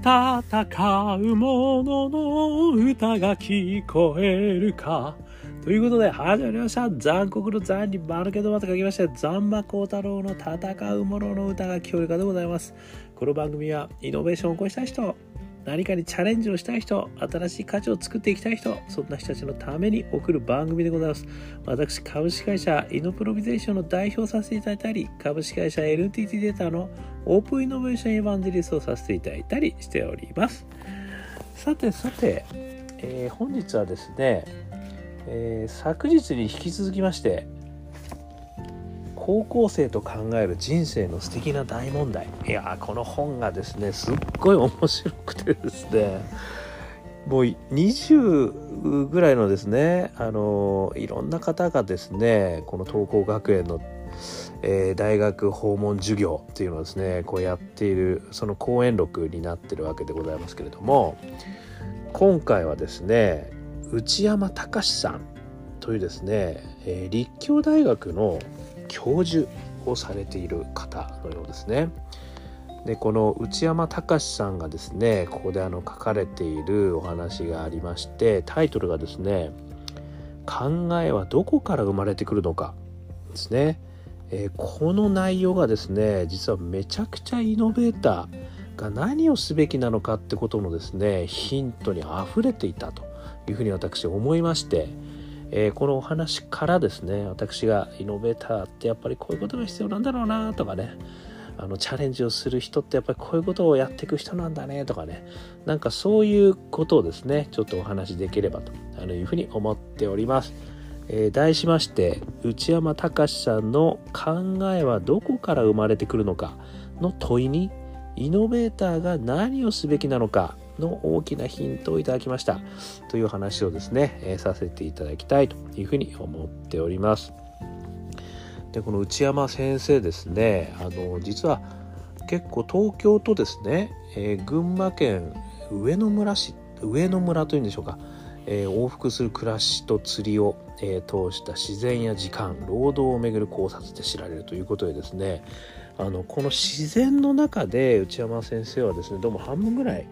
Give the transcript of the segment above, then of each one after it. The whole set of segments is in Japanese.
戦う者のの歌が聞こえるか。ということで、始まりました。残酷の残に丸けどまと書きまして、残馬高太郎の戦う者のの歌が聞こえるかでございます。この番組は、イノベーションを起こしたい人、何かにチャレンジをしたい人、新しい価値を作っていきたい人、そんな人たちのために送る番組でございます。私、株式会社イノプロビゼーションの代表させていただいたり、株式会社 NTT データのオープンイノベーションエヴァンジリストをさせていただいたりしております。さてさて、えー、本日はですね、えー、昨日に引き続きまして、高校生と考える人生の素敵な大問題。いやこの本がですねすっごい面白くてですね。もう20ぐらいのですねあのいろんな方がですねこの東光学園の、えー、大学訪問授業っていうのをですねこうやっているその講演録になってるわけでございますけれども今回はですね内山隆さんというですね、えー、立教大学の教授をされている方のようですね。でこの内山隆さんがですねここであの書かれているお話がありましてタイトルがですね「考えはどこから生まれてくるのか」ですね、えー、この内容がですね実はめちゃくちゃイノベーターが何をすべきなのかってことのですねヒントにあふれていたというふうに私思いましてえー、このお話からですね私がイノベーターってやっぱりこういうことが必要なんだろうなとかねあのチャレンジをする人ってやっぱりこういうことをやっていく人なんだねとかねなんかそういうことをですねちょっとお話しできればというふうに思っております。えー、題しまして内山隆さんの「考えはどこから生まれてくるのか」の問いにイノベーターが何をすべきなのかの大きなヒントをいただきましたという話をですね、えー、させていただきたいというふうに思っております。でこの内山先生ですねあの実は結構東京とですね、えー、群馬県上野村市上野村というんでしょうか、えー、往復する暮らしと釣りを、えー、通した自然や時間労働をめぐる考察で知られるということでですねあのこの自然の中で内山先生はですねどうも半分ぐらい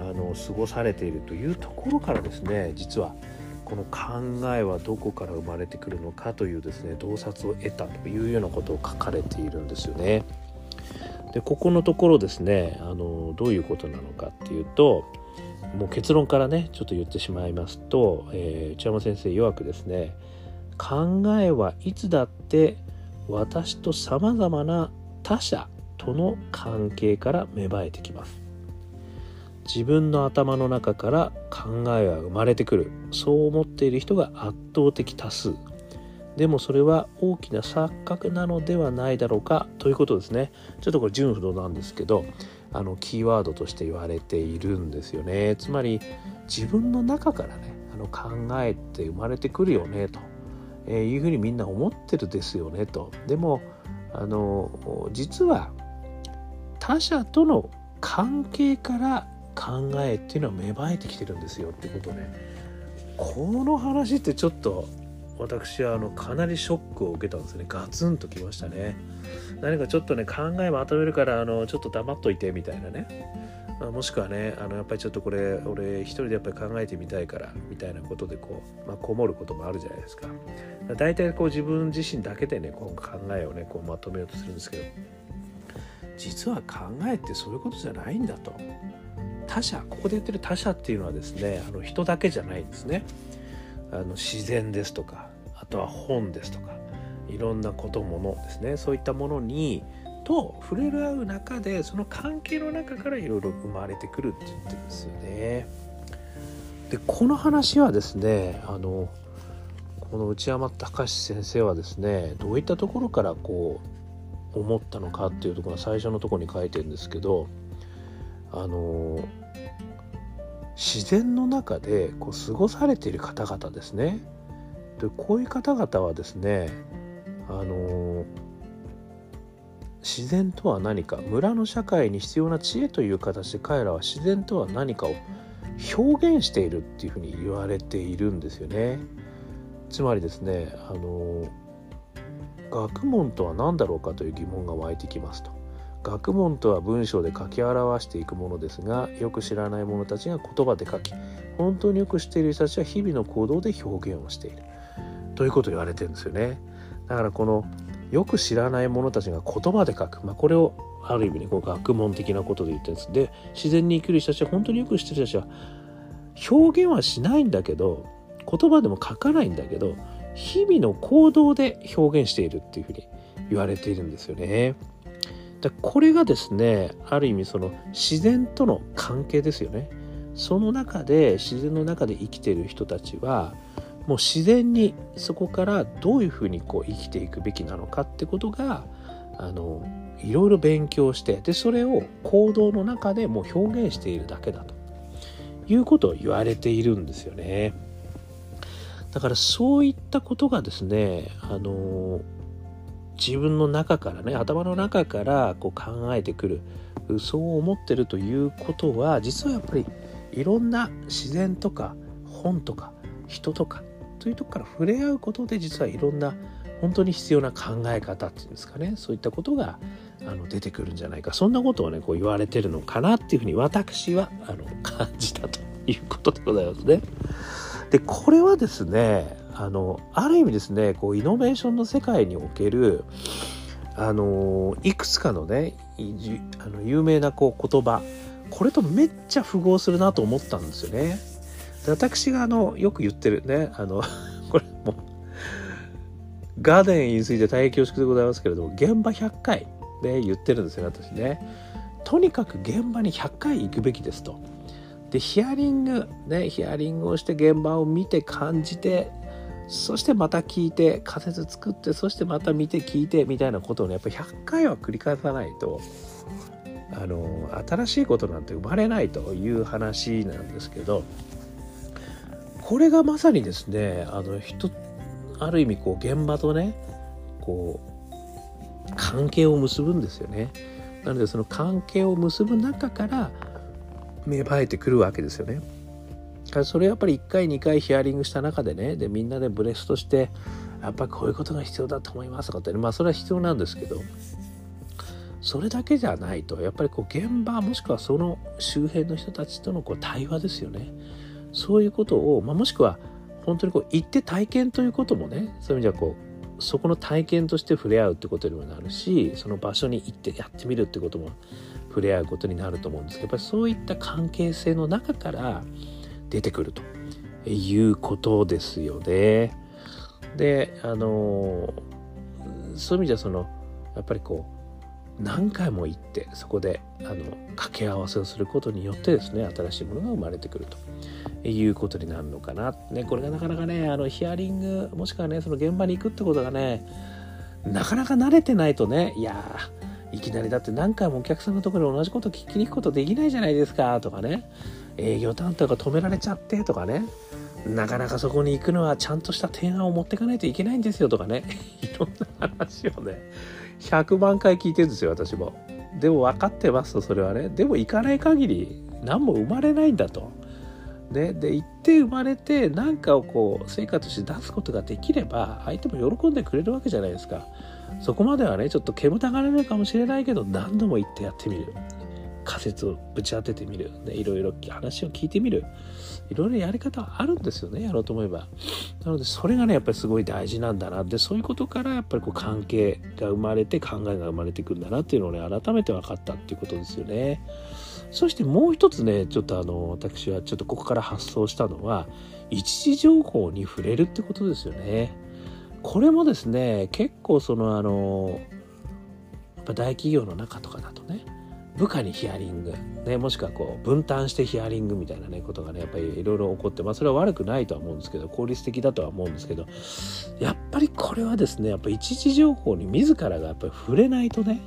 あの過ごされているというところからですね実はこの考えはどこから生まれてくるのかというですね洞察を得たというようなことを書かれているんですよね。でここのところですねあのどういうことなのかっていうともう結論からねちょっと言ってしまいますと、えー、内山先生曰くですね考えはいつだって私とさまざまな他者との関係から芽生えてきます自分の頭の中から考えは生まれてくる。そう思っている人が圧倒的多数。でもそれは大きな錯覚なのではないだろうかということですね。ちょっとこれ純不動なんですけどあのキーワードとして言われているんですよね。つまり自分の中からねあの考えて生まれてくるよねと、えいうふうにみんな思ってるですよねと。でもあの実は他者との関係から考えっていうのは芽生えてきてるんですよってことね。この話ってちょっと私はあのかなりショックを受けたんですね。ガツンときましたね。何かちょっとね考えまとめるからあのちょっと黙っといてみたいなね、もしくはねあのやっぱりちょっとこれ俺一人でやっぱり考えてみたいからみたいなことでこう、まあ、こもることもあるじゃないですか。大体こう自分自身だけでねこう考えをねこうまとめようとするんですけど実は考えってそういうことじゃないんだと。他者ここで言ってる他者っていうのはですねあの人だけじゃないんですねあの自然ですとかあとは本ですとかいろんなことものですねそういったものにと触れ合う中でその関係の中からいろいろ生まれてくるって言ってるんですよね。でこの話はですねあのこの内山隆先生はですねどういったところからこう思ったのかっていうところが最初のとこに書いてるんですけどあの自然の中でこう過ごされている方々ですねでこういう方々はですねあの自然とは何か村の社会に必要な知恵という形で彼らは自然とは何かを表現しているっていうふうに言われているんですよね。つまりですねあの学問とは何だろうかという疑問が湧いてきますと。学問とは文章で書き表していくものですがよく知らない者たちが言葉で書き本当によく知っている人たちは日々の行動で表現をしている。ということを言われてるんですよね。だからこのよく知らない者たちが言葉で書く、まあ、これをある意味ねこう学問的なことで言ってるんです。で自然に生きる人たちは本当によく知ってる人たちは表現はしないんだけど言葉でも書かないんだけど日々の行動で表現しているっていうふうに言われているんですよね。だこれがですねある意味その自然との関係ですよね。その中で自然の中で生きている人たちはもう自然にそこからどういうふうにこう生きていくべきなのかってことがあのいろいろ勉強してでそれを行動の中でもう表現しているだけだということを言われているんですよね。だからそういったことがですねあの自分の中からね頭の中からこう考えてくる。そう思ってるということは実はやっぱりいろんな自然とか本とか人とかというとこから触れ合うことで実はいろんな本当に必要な考え方っていうんですかね。そういったことがあの出てくるんじゃないか。そんなことをねこう言われてるのかなっていうふうに私はあの感じたということでございますね。でこれはですねあのある意味ですねこうイノベーションの世界におけるあのいくつかのねあの有名なこう言葉これとめっちゃ符合するなと思ったんですよね。で私があのよく言ってるねあの これもガーデンについて大変恐縮でございますけれども現場100回で言ってるんですよね私ね。とにかく現場に100回行くべきですと。でヒアリングねヒアリングをして現場を見て感じてそしてまた聞いて仮説作ってそしてまた見て聞いてみたいなことをねやっぱ100回は繰り返さないとあの新しいことなんて生まれないという話なんですけどこれがまさにですねあの人ある意味こう現場とねこう関係を結ぶんですよね。なのでその関係を結ぶ中から芽生えてくるわけですよね。それやっぱり1回2回ヒアリングした中でねでみんなでブレストしてやっぱりこういうことが必要だと思いますとかって、ね、まあそれは必要なんですけどそれだけじゃないとやっぱりこう現場もしくはその周辺の人たちとのこう対話ですよね。そういうことを、まあ、もしくは本当にこう行って体験ということもねそういう意味じゃこうそこの体験として触れ合うってことにもなるしその場所に行ってやってみるってことも触れ合うことになると思うんですけどやっぱりそういった関係性の中から出てくると。いうことですよね。であのそういう意味じゃそのやっぱりこう何回も行ってそこであの掛け合わせをすることによってですね新しいものが生まれてくると。いうことになるのかな、ね、これがなかなかねあのヒアリングもしくはねその現場に行くってことがねなかなか慣れてないとねいやいきなりだって何回もお客さんのところで同じこと聞きに行くことできないじゃないですか。とかね。営業担当が止められちゃってとかね。なかなかそこに行くのはちゃんとした提案を持っていかないといけないんですよとかね。いろんな話をね。100万回聞いてるんですよ私も。でも分かってますとそれはね。でも行かない限り何も生まれないんだと。ね、で行って生まれて何かをこう成果として出すことができれば相手も喜んでくれるわけじゃないですか。そこまではねちょっと煙たがれるかもしれないけど何度も行ってやってみる。仮説をぶち当ててみる、ね、いろいろ話を聞いてみる。いろいろやり方はあるんですよねやろうと思えば。なのでそれがねやっぱりすごい大事なんだなでそういうことからやっぱりこう関係が生まれて考えが生まれてくるんだなっていうのをね改めて分かったっていうことですよね。そしてもう一つねちょっとあの私はちょっとここから発想したのは一時情報に触れるってことですよね。これもですね結構そのあのやっぱ大企業の中とかだとね部下にヒアリング、ね、もしくはこう分担してヒアリングみたいなねことがねやっぱりいろいろ起こってまあそれは悪くないとは思うんですけど効率的だとは思うんですけどやっぱりこれはですねやっぱ一時情報に自らがやっぱり触れないとね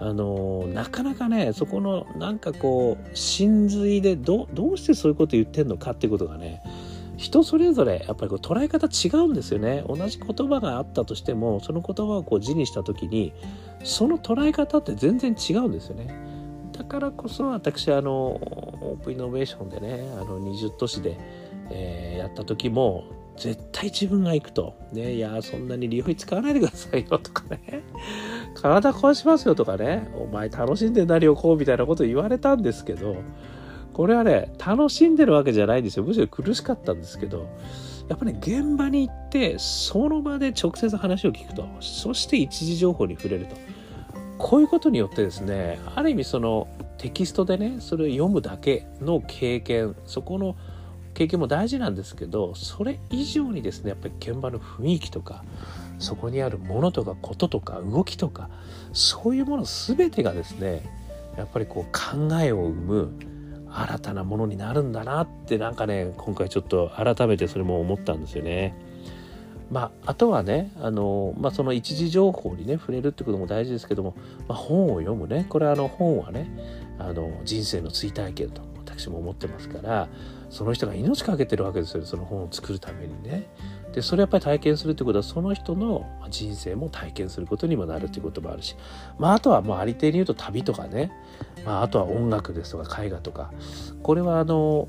あのなかなかねそこのなんかこう真髄でどどうしてそういうこと言ってんのかっていうことがね人それぞれやっぱりこう捉え方違うんですよね。同じ言葉があったとしてもその言葉をこう字にした時にその捉え方って全然違うんですよね。だからこそ私あのオープンイノベーションでねあの20都市で、えー、やった時も絶対自分が行くと、ね、いやそんなに利用費使わないでくださいよとかね。体壊しますよとかね。お前楽しんでなりをこうみたいなこと言われたんですけどこれはね楽しんでるわけじゃないんですよ。むしろ苦しかったんですけどやっぱり、ね、現場に行ってその場で直接話を聞くとそして一時情報に触れると。こういうことによってですねある意味そのテキストでねそれを読むだけの経験そこの経験も大事なんですけどそれ以上にですねやっぱり現場の雰囲気とかそこにあるものとかこととか動きとかそういうもの全てがですねやっぱりこう考えを生む新たなものになるんだなってなんかね今回ちょっと改めてそれも思ったんですよね。まあ、あとはねあの、まあ、その一時情報にね触れるってことも大事ですけども、まあ、本を読むねこれはあの本はねあの人生の追体験と私も思ってますからその人が命かけてるわけですよその本を作るためにね。でそれやっぱり体験するってことはその人の人生も体験することにもなるっていうこともあるし、まあ、あとはもうありていに言うと旅とかね、まあ、あとは音楽ですとか絵画とか。これはあの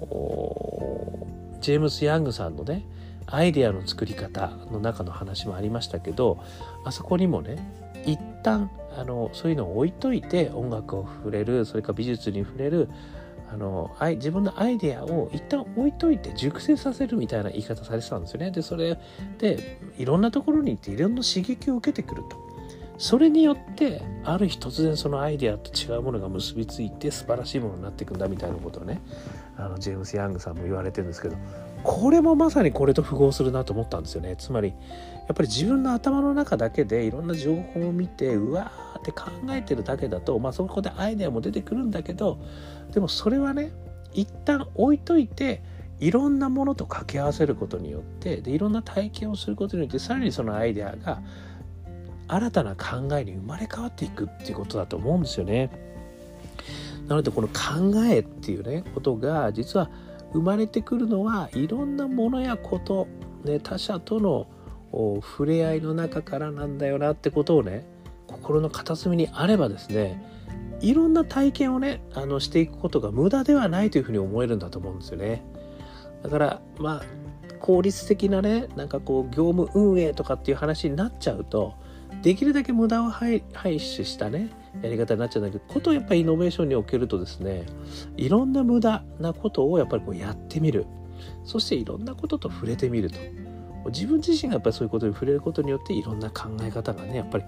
ジェームス・ヤングさんのねアイデアの作り方の中の話もありましたけどあそこにもね一旦あのそういうのを置いといて音楽を触れるそれから美術に触れるあの自分のアイデアを一旦置いといて熟成させるみたいな言い方されてたんですよね。でそれでいろんなところに行っていろんな刺激を受けてくると。それによってある日突然そのアイデアと違うものが結びついて素晴らしいものになっていくんだみたいなことをねあのジェームス・ヤングさんも言われてるんですけどこれもまさにこれと符合するなと思ったんですよねつまりやっぱり自分の頭の中だけでいろんな情報を見てうわーって考えてるだけだとまあそこでアイデアも出てくるんだけどでもそれはね一旦置いといていろんなものと掛け合わせることによってでいろんな体験をすることによってさらにそのアイデアが新たな考えに生まれ変わっていくっていうことだと思うんですよね。なのでこの考えっていうねことが実は生まれてくるのはいろんなものやこと、ね、他者との触れ合いの中からなんだよなってことをね心の片隅にあればですねいろんな体験をねあのしていくことが無駄ではないというふうに思えるんだと思うんですよね。だからまあ効率的なねなんかこう業務運営とかっていう話になっちゃうとできるだけ無駄を排排出したねやり方になっちゃうんだけどことをやっぱりイノベーションにおけるとですねいろんな無駄なことをやっぱりこうやってみる。そしていろんなことと触れてみると。自分自身がやっぱりそういうことに触れることによっていろんな考え方がねやっぱり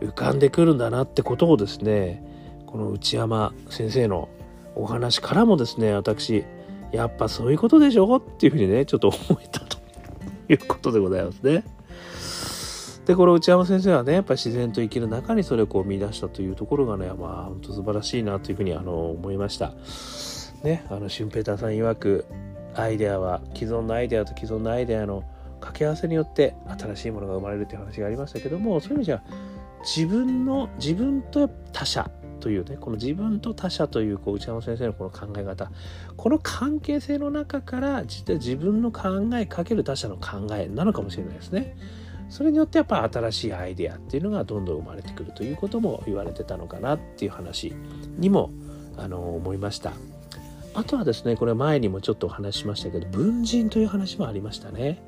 浮かんでくるんだなってことをですねこの内山先生のお話からもですね私やっぱそういうことでしょ？っていうふうにねちょっと思えたということでございますね。でこの内山先生はねやっぱり自然と生きる中にそれをこう見出したというところがねまあ本当素晴らしいなというふうにあの思いました。ねあのシュンペーターさん曰くアイデアは既存のアイデアと既存のアイデアの掛け合わせによって新しいものが生まれるという話がありましたけどもそういう意味じゃ自分の自分と他者というねこの自分と他者というこう内山先生のこの考え方この関係性の中から実は自分の考えかける他者の考えなのかもしれないですね。それによってやっぱ新しいアイデアっていうのがどんどん生まれてくるということも言われてたのかなっていう話にもあの思いました。あとはですねこれ前にもちょっとお話しましたけど文人という話もありましたね。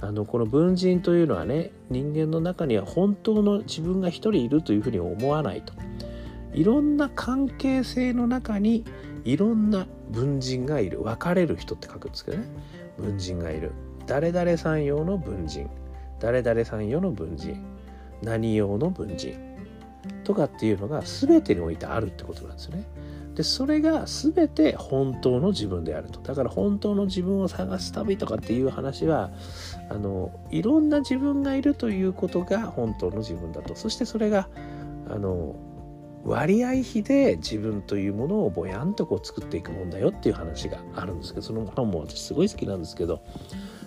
あのこの文人というのはね人間の中には本当の自分が一人いるというふうに思わないと。いろんな関係性の中にいろんな文人がいる。分かれる人って書くんですけどね。文人がいる。誰々さん用の文人。誰々さん用の文人何用の文人とかっていうのが全てにおいてあるってことなんですよね。でそれが全て本当の自分であるとだから本当の自分を探す旅とかっていう話はあのいろんな自分がいるということが本当の自分だとそしてそれがあの割合比で自分というものをぼやんとこう作っていくもんだよっていう話があるんですけどその本も私すごい好きなんですけど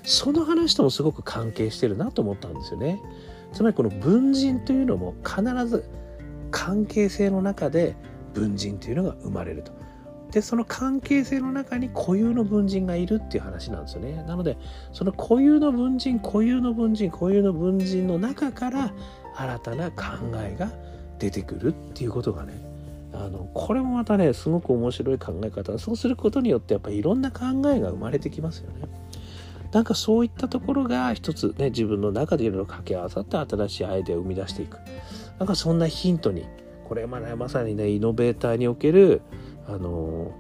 その話ともすごく関係してるなと思ったんですよね。つまりこの文人というのも必ず関係性の中で文人というのが生まれると。でその関係性の中に固有の文人がいるっていう話なんですよね。なのでその固有の文人固有の文人固有の文人の中から新たな考えが出てくるっていうことがねあのこれもまたねすごく面白い考え方そうすることによってやっぱりいろんな考えが生まれてきますよね。なんかそういったところが一つね自分の中でいろいろ掛け合わさって新しいアイデアを生み出していく。なんかそんなヒントにこれま,、ね、まさにねイノベーターにおける、あの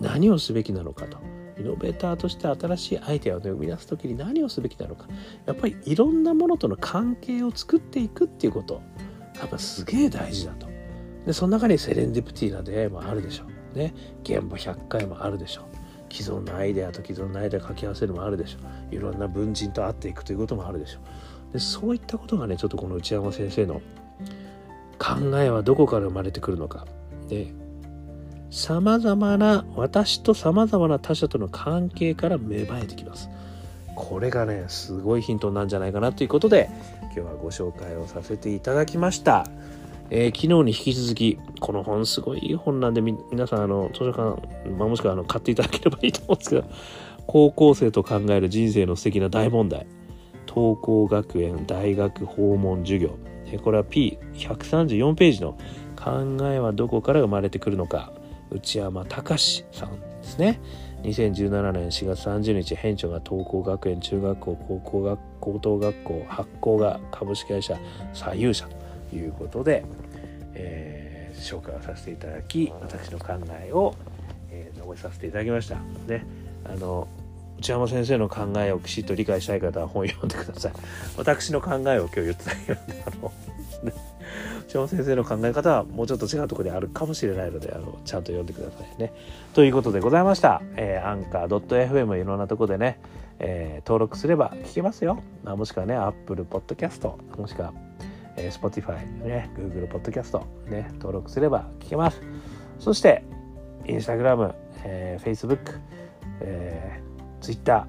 何をすべきなのかと。イノベーターとして新しいアイデアを、ね、生み出す時に何をすべきなのか。やっぱりいろんなものとの関係を作っていくっていうこと。やっぱすげえ大事だと。でその中にセレンディプティな出会いもあるでしょう。ね。現場100回もあるでしょう。既存のアイデアと既存のアイデア掛け合わせるもあるでしょう。いろんな文人と会っていくということもあるでしょう。でそういったことがねちょっとこの内山先生の考えはどこから生まれてくるのか。でさまざまな私とさまざまな他者との関係から芽生えてきます。これがねすごいヒントなんじゃないかなということで今日はご紹介をさせていただきました、えー、昨日に引き続きこの本すごいいい本なんで皆さんあの図書館、まあ、もしくはあの買っていただければいいと思うんですけど 高校生と考える人生の素敵な大問題。東光学園大学訪問授業。えこれは P134 ページの考えはどこから生まれてくるのか。内山隆さんですね。2017年4月30日編長が東光学園中学校高校学高等学校発行が株式会社左右者いうことで、えー、紹介をさせていただき私の考えを、えー、述べさせていただきましたねあの内山先生の考えをきちっと理解したい方は本読んでください私の考えを今日言ってたけどあの内山先生の考え方はもうちょっと違うところにあるかもしれないのであのちゃんと読んでくださいね。ということでございました。えー、アンカー .fm いろんなとこでね、えー、登録すれば聞けますよ。もしくはね Apple Podcast もしくは、えー、Spotify ね Google Podcast ね登録すれば聞けます。そして Instagram、えー、Facebook、えー、Twitter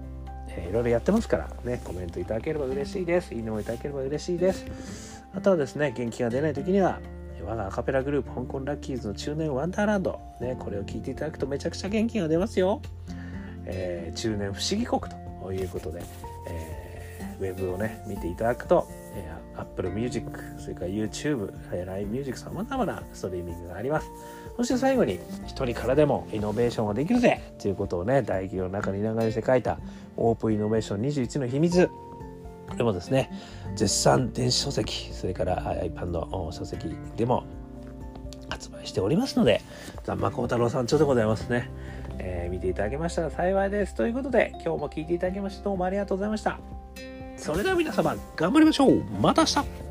えー、いろいろやってますからねコメントいただければ嬉しいです。いいねもいただければ嬉しいです。あとはですね元気が出ない時には我がアカペラグループ香港ラッキーズの中年ワンダーランド、ね、これを聞いていただくとめちゃくちゃ元気が出ますよ、えー、中年不思議国ということで、えー、ウェブをね見ていただくと、えー、Apple Music それから YouTube、えー、LINE Music さまざまなストリーミングがあります。そして最後に一人からでもイノベーションができるぜということをね大企業の中に流れて書いたオープンイノベーション21の秘密これもですね絶賛電子書籍それから iPad の書籍でも発売しておりますのでざんま幸太郎さんちょうでございますね、えー、見ていただけましたら幸いです。ということで今日も聞いていただきましてどうもありがとうございました。それでは皆様頑張りましょう。また明日。